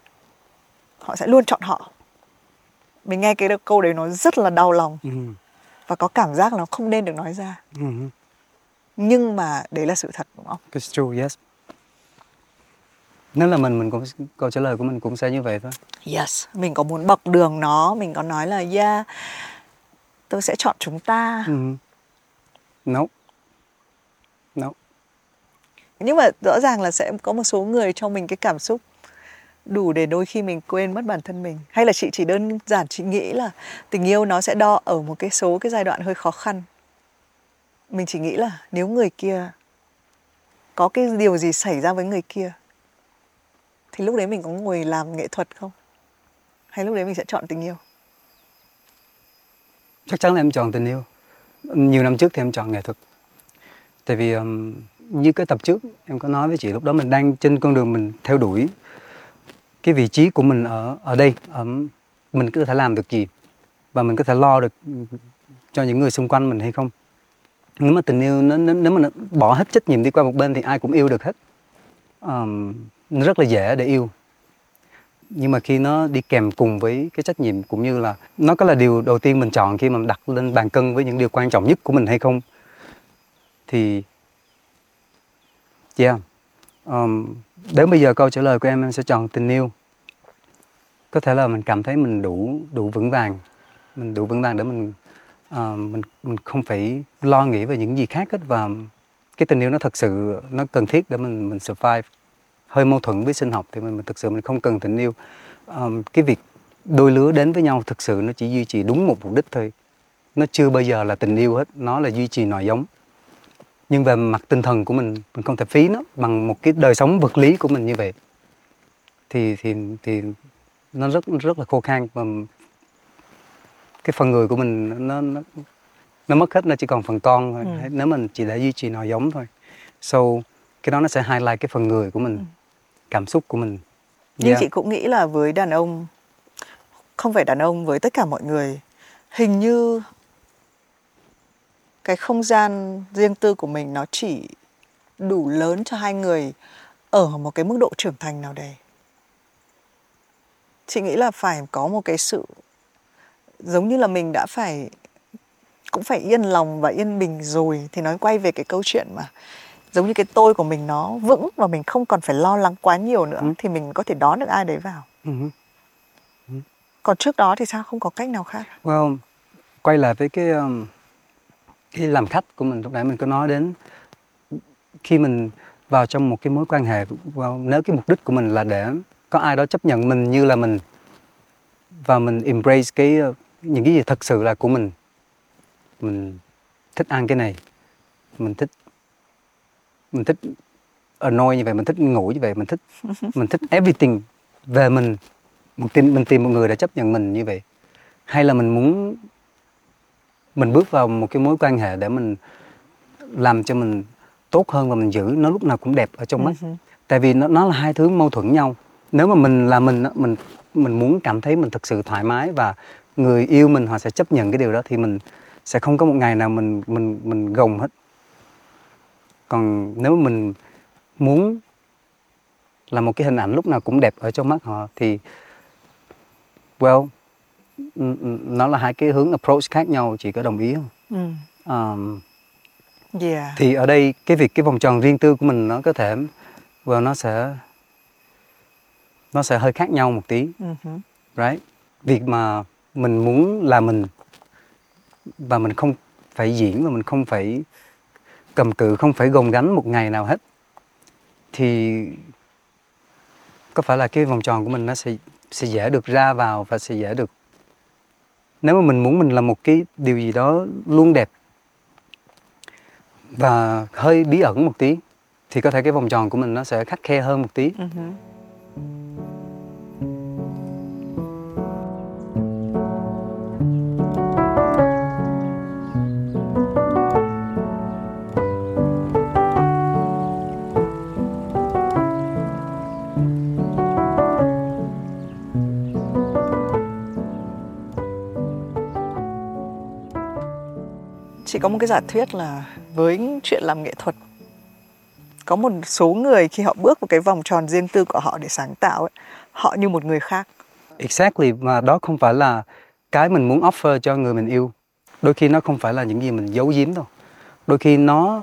họ sẽ luôn chọn họ mình nghe cái câu đấy nó rất là đau lòng Ừ. và có cảm giác nó không nên được nói ra Ừ. nhưng mà đấy là sự thật đúng không It's true, yes. Nếu là mình, mình cũng câu trả lời của mình cũng sẽ như vậy thôi. yes mình có muốn bọc đường nó mình có nói là yeah tôi sẽ chọn chúng ta Ừ. No. No. nhưng mà rõ ràng là sẽ có một số người cho mình cái cảm xúc đủ để đôi khi mình quên mất bản thân mình hay là chị chỉ đơn giản chị nghĩ là tình yêu nó sẽ đo ở một cái số cái giai đoạn hơi khó khăn mình chỉ nghĩ là nếu người kia có cái điều gì xảy ra với người kia thì lúc đấy mình có ngồi làm nghệ thuật không hay lúc đấy mình sẽ chọn tình yêu Chắc chắn là em chọn tình yêu. Nhiều năm trước thì em chọn nghệ thuật. Tại vì um, như cái tập trước em có nói với chị lúc đó mình đang trên con đường mình theo đuổi cái vị trí của mình ở ở đây, um, mình có thể làm được gì và mình có thể lo được cho những người xung quanh mình hay không. Nếu mà tình yêu nó nếu, nếu mà nó bỏ hết trách nhiệm đi qua một bên thì ai cũng yêu được hết. Um, nó rất là dễ để yêu. Nhưng mà khi nó đi kèm cùng với cái trách nhiệm cũng như là nó có là điều đầu tiên mình chọn khi mà đặt lên bàn cân với những điều quan trọng nhất của mình hay không? Thì yeah. Um, đến bây giờ câu trả lời của em em sẽ chọn tình yêu. Có thể là mình cảm thấy mình đủ đủ vững vàng. Mình đủ vững vàng để mình ờ, mình mình không phải lo nghĩ về những gì khác hết và cái tình yêu nó thật sự nó cần thiết để mình mình survive. Hơi mâu thuẫn với sinh học thì mình, mình thực sự mình không cần tình yêu. Ờm, cái việc đôi lứa đến với nhau thực sự nó chỉ duy trì đúng một mục đích thôi. Nó chưa bao giờ là tình yêu hết nó là duy trì nòi giống. Nhưng về mặt tinh thần của mình mình không thể phí nó bằng một cái đời sống vật lý của mình như vậy. Thì thì thì nó rất rất là khô khan và cái phần người của mình nó nó nó mất hết nó chỉ còn phần con thôi Ừ. nếu mình chỉ để duy trì nòi giống thôi so cái đó nó sẽ highlight cái phần người của mình Ừ. cảm xúc của mình nhưng Yeah. chị cũng nghĩ là với đàn ông không phải đàn ông với tất cả mọi người hình như cái không gian riêng tư của mình nó chỉ đủ lớn cho hai người ở một cái mức độ trưởng thành nào đấy chị nghĩ là phải có một cái sự giống như là mình đã phải cũng phải yên lòng và yên bình rồi thì nói quay về cái câu chuyện mà giống như cái tôi của mình nó vững và mình không còn phải lo lắng quá nhiều nữa ừ. thì mình có thể đón được ai đấy vào ừ. Ừ. còn trước đó thì sao không có cách nào khác well quay lại với cái um, cái làm khách của mình lúc nãy mình có nói đến khi mình vào trong một cái mối quan hệ well, nếu cái mục đích của mình là để có ai đó chấp nhận mình như là mình và mình embrace cái uh, những cái gì thật sự là của mình. Mình thích ăn cái này. Mình thích mình thích annoy như vậy mình thích ngủ như vậy mình thích mình thích everything về mình. Mình tìm mình tìm một người để chấp nhận mình như vậy. Hay là mình muốn mình bước vào một cái mối quan hệ để mình làm cho mình tốt hơn và mình giữ nó lúc nào cũng đẹp ở trong mắt. Uh-huh. tại vì nó nó là hai thứ mâu thuẫn nhau. Nếu mà mình là mình mình mình muốn cảm thấy mình thực sự thoải mái và người yêu mình họ sẽ chấp nhận cái điều đó thì mình sẽ không có một ngày nào mình mình mình gồng hết còn nếu mình muốn là một cái hình ảnh lúc nào cũng đẹp ở trong mắt họ thì well nó là hai cái hướng approach khác nhau chị có đồng ý không? Ừ. Um, yeah. Thì ở đây cái việc cái vòng tròn riêng tư của mình nó có thể well nó sẽ nó sẽ hơi khác nhau một tí, uh-huh. right? Việc mà mình muốn là mình, và mình không phải diễn và mình không phải cầm cự, không phải gồng gánh một ngày nào hết, thì có phải là cái vòng tròn của mình nó sẽ sẽ dễ được ra vào và sẽ dễ được nếu mà mình muốn mình làm một cái điều gì đó luôn đẹp và hơi bí ẩn một tí, thì có thể cái vòng tròn của mình nó sẽ khắc khe hơn một tí uh-huh. Có một cái giả thuyết là với chuyện làm nghệ thuật có một số người khi họ bước vào cái vòng tròn riêng tư của họ để sáng tạo ấy, họ như một người khác. Exactly mà đó không phải là cái mình muốn offer cho người mình yêu. Đôi khi nó không phải là những gì mình giấu giếm đâu. Đôi khi nó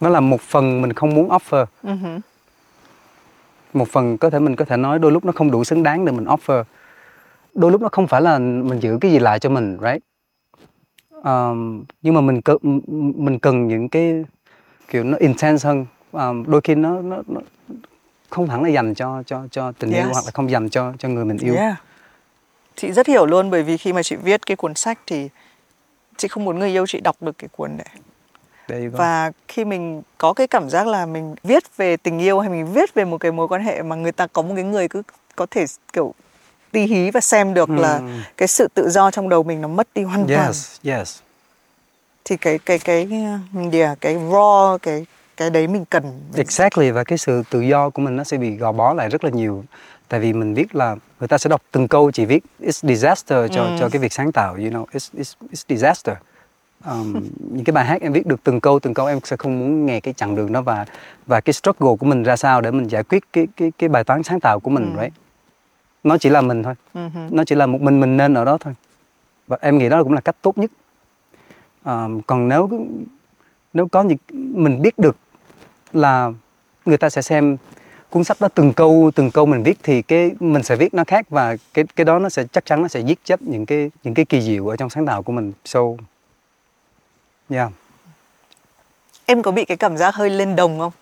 nó là một phần mình không muốn offer. Uh-huh. Một phần có thể mình có thể nói đôi lúc nó không đủ xứng đáng để mình offer. Đôi lúc nó không phải là mình giữ cái gì lại cho mình, right? Um, nhưng mà mình cần mình cần những cái kiểu nó intense hơn um, đôi khi nó, nó nó không hẳn là dành cho cho cho tình yes. yêu hoặc là không dành cho cho người mình yêu yeah. chị rất hiểu luôn bởi vì khi mà chị viết cái cuốn sách thì chị không muốn người yêu chị đọc được cái cuốn đấy và khi mình có cái cảm giác là mình viết về tình yêu hay mình viết về một cái mối quan hệ mà người ta có một cái người cứ có thể kiểu tí hí và xem được mm. là cái sự tự do trong đầu mình nó mất đi hoàn toàn. Yes, yes. Thì cái cái cái yeah, cái raw cái cái đấy mình cần. Exactly và cái sự tự do của mình nó sẽ bị gò bó lại rất là nhiều. Tại vì mình biết là người ta sẽ đọc từng câu chỉ viết it's disaster cho mm. cho cái việc sáng tạo, you know, it's it's it's disaster. Um, những cái bài hát em viết được từng câu từng câu em sẽ không muốn nghe cái chặng đường đó và và cái struggle của mình ra sao để mình giải quyết cái cái cái bài toán sáng tạo của mình, mm. right? Nó chỉ là mình thôi. Uh-huh. nó chỉ là một mình mình nên ở đó thôi. Và em nghĩ đó cũng là cách tốt nhất. À, còn nếu nếu có những mình biết được là người ta sẽ xem cuốn sách đó từng câu từng câu mình viết thì cái mình sẽ viết nó khác và cái cái đó nó sẽ chắc chắn nó sẽ giết chết những cái những cái kỳ diệu ở trong sáng tạo của mình. So yeah. Em có bị cái cảm giác hơi lên đồng không?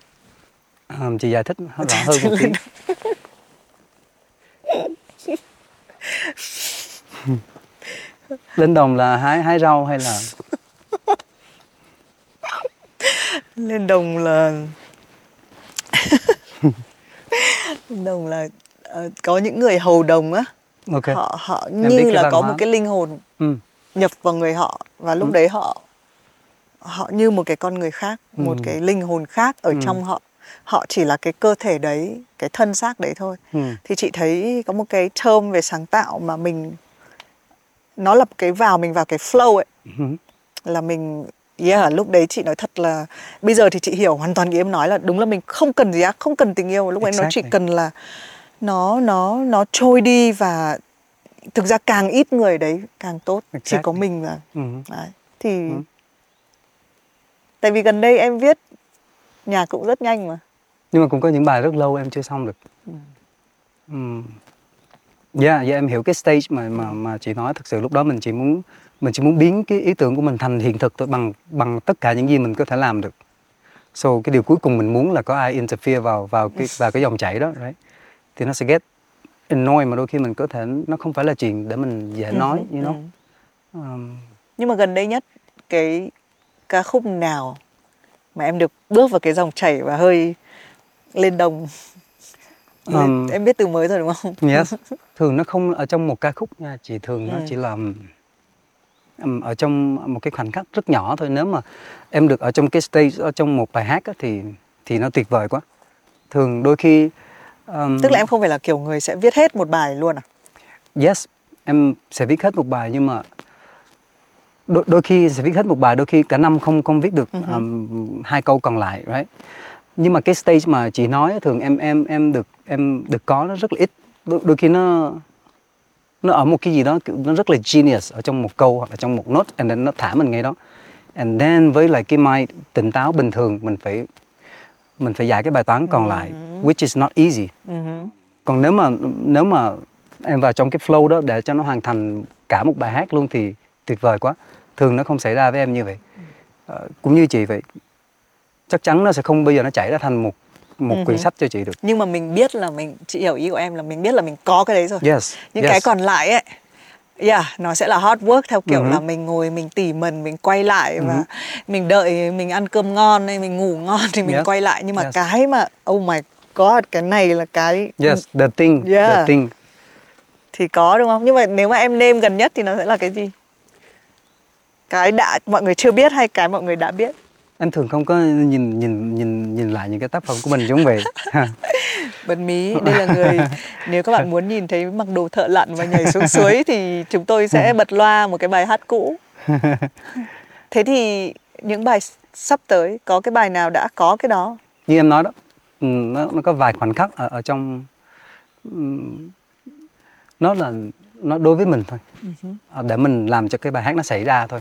À, chị giải thích rõ hơn một tí lên đồng là hái hái rau hay là lên đồng là lên đồng là uh, có những người hầu đồng á okay. họ họ như là có hóa. một cái linh hồn ừ. nhập vào người họ và lúc ừ. đấy họ họ như một cái con người khác ừ. một cái linh hồn khác ở ừ. trong họ họ chỉ là cái cơ thể đấy cái thân xác đấy thôi ừ. thì chị thấy có một cái term về sáng tạo mà mình nó là cái vào mình vào cái flow ấy ừ. là mình yeah lúc đấy chị nói thật là bây giờ thì chị hiểu hoàn toàn ý em nói là đúng là mình không cần gì á không cần tình yêu lúc ấy nó chỉ Exactly. cần là nó nó nó trôi đi và thực ra càng ít người đấy càng tốt chỉ có Exactly. mình và Ừ. đấy thì Ừ. tại vì gần đây em viết nhạc cũng rất nhanh mà. Nhưng mà cũng có những bài rất lâu em chưa xong được. Ừm. yeah, yeah em hiểu cái stage mà mà mà chị nói. Thực sự lúc đó mình chỉ muốn mình chỉ muốn biến cái ý tưởng của mình thành hiện thực bằng bằng tất cả những gì mình có thể làm được. So cái điều cuối cùng mình muốn là có ai interfere vào vào cái vào cái dòng chảy đó right? thì nó sẽ get annoying mà đôi khi mình có thể nó không phải là chuyện để mình dễ nói Ừ, you know? ừ. um, nhưng mà gần đây nhất cái ca khúc nào mà em được bước vào cái dòng chảy và hơi lên đồng Um, em biết từ mới rồi đúng không Yes. Thường nó không ở trong một ca khúc nha, chị thường nó Ừ. chỉ là ở trong một cái khoảnh khắc rất nhỏ thôi. Nếu mà em được ở trong cái stage ở trong một bài hát á, thì thì nó tuyệt vời quá. Thường đôi khi um, tức là em không phải là kiểu người sẽ viết hết một bài luôn à yes em sẽ viết hết một bài nhưng mà đôi, đôi khi sẽ viết hết một bài đôi khi cả năm không không viết được Ừ um, hai câu còn lại right? Nhưng mà cái stage mà chị nói thường em em em được em được có nó rất là ít. Đôi, đôi khi nó nó ở một cái gì đó nó rất là genius ở trong một câu hoặc là trong một nốt and then nó thả mình ngay đó. And then với lại cái mind tỉnh táo bình thường mình phải mình phải giải cái bài toán còn lại which is not easy. Hứ. còn nếu mà nếu mà em vào trong cái flow đó để cho nó hoàn thành cả một bài hát luôn thì tuyệt vời quá thường nó không xảy ra với em như vậy Ờ, cũng như chị vậy chắc chắn nó sẽ không bao giờ nó chảy ra thành một một Ừ quyển hứ. sách cho chị được nhưng mà mình biết là mình chị hiểu ý của em là mình biết là mình có cái đấy rồi yes những yes. cái còn lại ấy yeah nó sẽ là hard work theo kiểu Ừ hứ. là mình ngồi mình tỉ mẩn mình quay lại Ừ và mình đợi mình ăn cơm ngon hay mình ngủ ngon thì mình Yes. quay lại nhưng mà Yes. cái mà oh my god cái này là cái yes the thing the Yeah. thing thì có đúng không nhưng mà nếu mà em nêm gần nhất thì nó sẽ là cái gì cái đã mọi người chưa biết hay cái mọi người đã biết? Em thường không có nhìn nhìn nhìn nhìn lại những cái tác phẩm của mình giống vậy. Bật mí đây là người nếu các bạn muốn nhìn thấy mặc đồ thợ lặn và nhảy xuống suối thì chúng tôi sẽ bật loa một cái bài hát cũ. Thế thì những bài sắp tới có cái bài nào đã có cái đó? Như em nói đó ừ, nó nó có vài khoảnh khắc ở, ở trong ừm, nó là nó đối với mình thôi. Ờ, để mình làm cho cái bài hát nó xảy ra thôi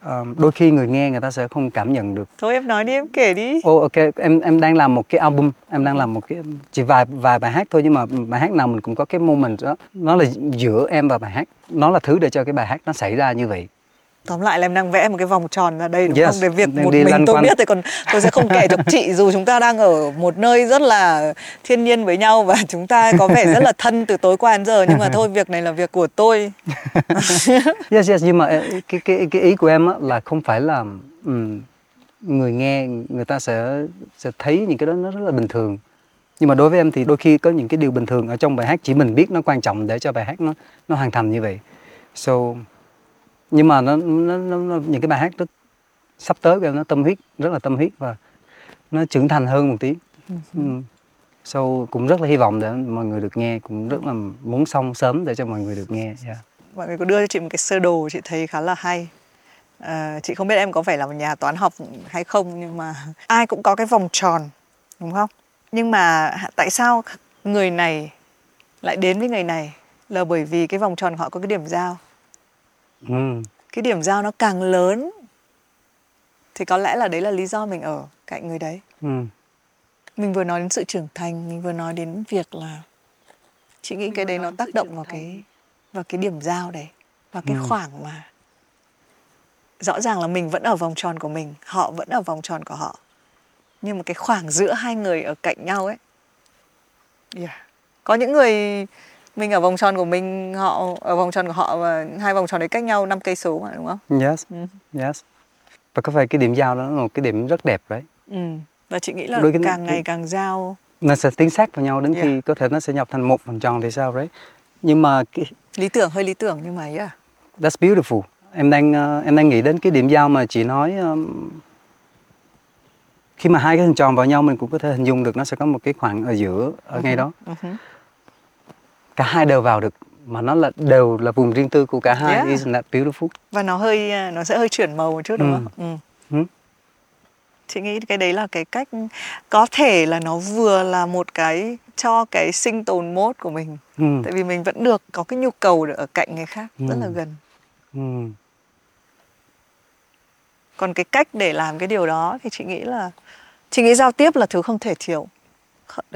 Ờ, đôi khi người nghe người ta sẽ không cảm nhận được. Thôi em nói đi em kể đi. Ô ok em em đang làm một cái album em đang làm một cái chỉ vài vài bài hát thôi nhưng mà bài hát nào mình cũng có cái moment đó nó là giữa em và bài hát. Nó là thứ để cho cái bài hát nó xảy ra như vậy tóm lại là em đang vẽ một cái vòng tròn ra đây đúng Yes, không để việc một mình tôi quanh. biết thì còn tôi sẽ không kể cho chị dù chúng ta đang ở một nơi rất là thiên nhiên với nhau và chúng ta có vẻ rất là thân từ tối qua đến giờ nhưng mà thôi việc này là việc của tôi. Yes yes nhưng mà ờ, cái cái cái ý của em là không phải là ừm, người nghe người ta sẽ sẽ thấy những cái đó nó rất là bình thường. Nhưng mà đối với em thì đôi khi có những cái điều bình thường ở trong bài hát chỉ mình biết nó quan trọng để cho bài hát nó nó hoàn thành như vậy. So nhưng mà nó, nó, nó, nó những cái bài hát rất sắp tới của em nó tâm huyết rất là tâm huyết và nó trưởng thành hơn một tí. Ừm. so cũng rất là hy vọng để mọi người được nghe cũng rất là muốn xong sớm để cho mọi người được nghe yeah. mọi người có đưa cho chị một cái sơ đồ chị thấy khá là hay. À, chị không biết em có phải là một nhà toán học hay không nhưng mà ai cũng có cái vòng tròn đúng không? Nhưng mà tại sao người này lại đến với người này? Là bởi vì cái vòng tròn họ có cái điểm giao Ừm. cái điểm giao nó càng lớn thì có lẽ là đấy là lý do mình ở cạnh người đấy Ừm. mình vừa nói đến sự trưởng thành mình vừa nói đến việc là chị nghĩ cái đấy nó tác động vào cái vào cái điểm giao đấy vào cái Ừ. khoảng mà rõ ràng là mình vẫn ở vòng tròn của mình họ vẫn ở vòng tròn của họ nhưng mà cái khoảng giữa hai người ở cạnh nhau ấy yeah. có những người mình ở vòng tròn của mình họ ở vòng tròn của họ và hai vòng tròn đấy cách nhau 5 cây số mà đúng không Yes, Ừ. yes. Và có phải cái điểm giao đó là một cái điểm rất đẹp đấy. ừ. và chị nghĩ là Đôi càng ngày càng giao Nó sẽ tiến sát vào nhau đến Yeah. khi có thể nó sẽ nhập thành một vòng tròn thì sao đấy. Nhưng mà cái, lý tưởng hơi lý tưởng nhưng mà yeah. that's beautiful. Em đang ờ, em đang nghĩ đến cái điểm giao mà chị nói um, khi mà hai cái hình tròn vào nhau mình cũng có thể hình dung được nó sẽ có một cái khoảng ở giữa ở ngay đó. Hứ. Cả hai đều vào được mà nó là đều là vùng riêng tư của cả hai Yeah. isn't that beautiful và nó hơi nó sẽ hơi chuyển màu một chút đúng Ừ. không? Ừ. Ừ. Chị nghĩ cái đấy là cái cách có thể là nó vừa là một cái cho cái sinh tồn mốt của mình. ừ. Tại vì mình vẫn được có cái nhu cầu ở cạnh người khác rất Ừ. là gần. Ừ. Còn cái cách để làm cái điều đó thì chị nghĩ là chị nghĩ giao tiếp là thứ không thể thiếu.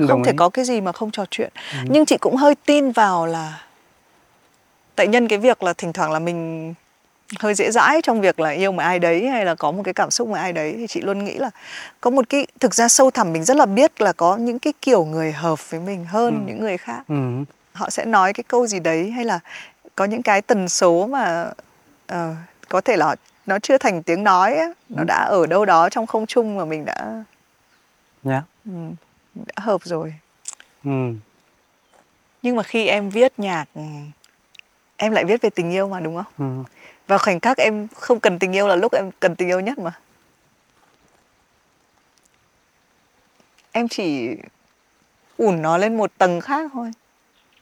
Không thể có cái gì mà không trò chuyện. Nhưng chị cũng hơi tin vào là tại nhân cái việc là thỉnh thoảng là mình hơi dễ dãi trong việc là yêu một ai đấy hay là có một cái cảm xúc với ai đấy thì chị luôn nghĩ là có một cái thực ra sâu thẳm mình rất là biết là có những cái kiểu người hợp với mình hơn Ừ. những người khác Ừ. họ sẽ nói cái câu gì đấy hay là có những cái tần số mà ờ, có thể là nó chưa thành tiếng nói á, nó đã ở đâu đó trong không trung mà mình đã Yeah. ừ, mình đã hợp rồi Ừ. nhưng mà khi em viết nhạc em lại viết về tình yêu mà đúng không Ừ. và khoảnh khắc em không cần tình yêu là lúc em cần tình yêu nhất mà em chỉ ủn nó lên một tầng khác thôi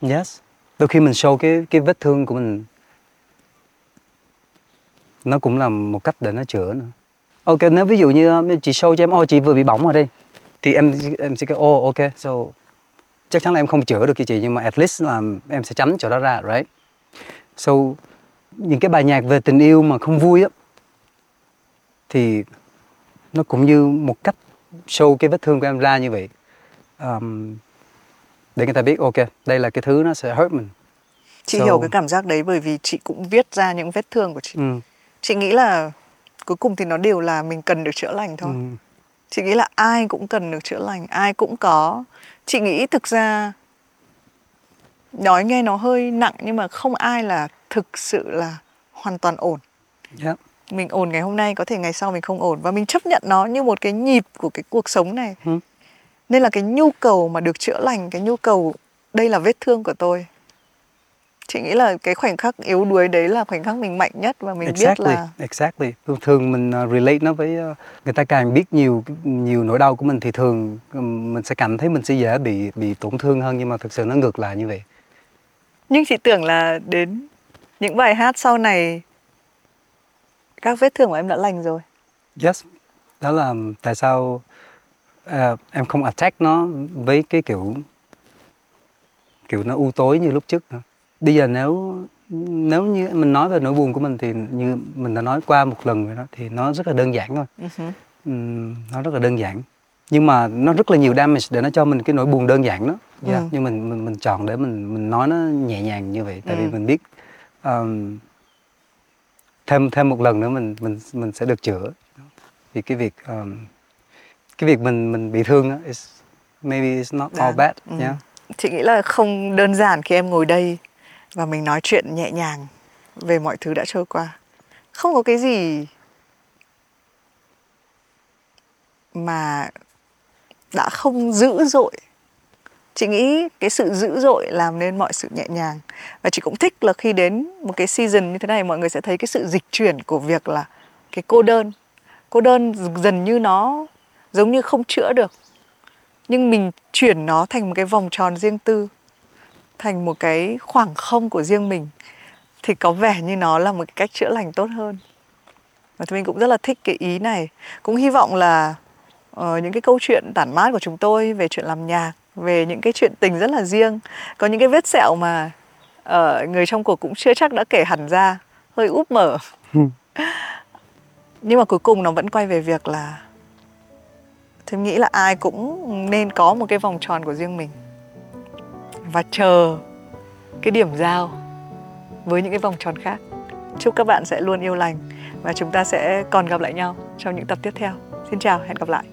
Yes. Đôi khi mình show cái cái vết thương của mình nó cũng là một cách để nó chữa nữa. Ok, nếu ví dụ như um, chị show cho em, ô chị vừa bị bỏng rồi đi, thì em em sẽ kêu, ô ok, so chắc chắn là em không chữa được cho chị nhưng mà at least là em sẽ tránh chỗ đó ra, right? So những cái bài nhạc về tình yêu mà không vui á thì nó cũng như một cách show cái vết thương của em ra như vậy. Um, để người ta biết ok đây là cái thứ nó sẽ hurt mình chị So- hiểu cái cảm giác đấy bởi vì chị cũng viết ra những vết thương của chị ừ. chị nghĩ là cuối cùng thì nó đều là mình cần được chữa lành thôi Ừ. chị nghĩ là ai cũng cần được chữa lành ai cũng có. Chị nghĩ thực ra nói nghe nó hơi nặng nhưng mà không ai là thực sự là hoàn toàn ổn. Yeah. mình ổn ngày hôm nay có thể ngày sau mình không ổn. Và mình chấp nhận nó như một cái nhịp của cái cuộc sống này. Ừ. nên là cái nhu cầu mà được chữa lành cái nhu cầu đây là vết thương của tôi chị nghĩ là cái khoảnh khắc yếu đuối đấy là khoảnh khắc mình mạnh nhất và mình biết exactly là exactly. Thường thường mình uh, relate nó với uh, người ta càng biết nhiều nhiều nỗi đau của mình thì thường mình sẽ cảm thấy mình sẽ dễ bị bị tổn thương hơn nhưng mà thực sự nó ngược lại như vậy. Nhưng chị tưởng là đến những bài hát sau này các vết thương của em đã lành rồi. Yes đó là tại sao uh, em không attack nó với cái kiểu kiểu nó u tối như lúc trước nữa bây giờ nếu nếu như mình nói về nỗi buồn của mình thì như mình đã nói qua một lần rồi đó thì nó rất là đơn giản thôi uh-huh. Nó rất là đơn giản nhưng mà nó rất là nhiều damage để nó cho mình cái nỗi buồn đơn giản đó yeah. Ừ. nhưng mình mình mình chọn để mình mình nói nó nhẹ nhàng như vậy tại Ừ. vì mình biết um, thêm thêm một lần nữa mình mình mình sẽ được chữa vì cái việc um, cái việc mình mình bị thương á is maybe it's not all Dạ. bad Ừ. yeah chị nghĩ là không đơn giản khi em ngồi đây và mình nói chuyện nhẹ nhàng về mọi thứ đã trôi qua. Không có cái gì mà đã không dữ dội. Chị nghĩ cái sự dữ dội làm nên mọi sự nhẹ nhàng. Và chị cũng thích là khi đến một cái season như thế này, mọi người sẽ thấy cái sự dịch chuyển của việc là cái cô đơn. Cô đơn dần như nó giống như không chữa được. Nhưng mình chuyển nó thành một cái vòng tròn riêng tư thành một cái khoảng không của riêng mình thì có vẻ như nó là một cái cách chữa lành tốt hơn. Và thì mình cũng rất là thích cái ý này. Cũng hy vọng là ờ, những cái câu chuyện tản mát của chúng tôi về chuyện làm nhạc về những cái chuyện tình rất là riêng có những cái vết sẹo mà ờ, người trong cuộc cũng chưa chắc đã kể hẳn ra hơi úp mở. Nhưng mà cuối cùng nó vẫn quay về việc là Thêm nghĩ là ai cũng nên có một cái vòng tròn của riêng mình và chờ cái điểm giao với những cái vòng tròn khác. Chúc các bạn sẽ luôn yêu lành Và chúng ta sẽ còn gặp lại nhau trong những tập tiếp theo. Xin chào, hẹn gặp lại.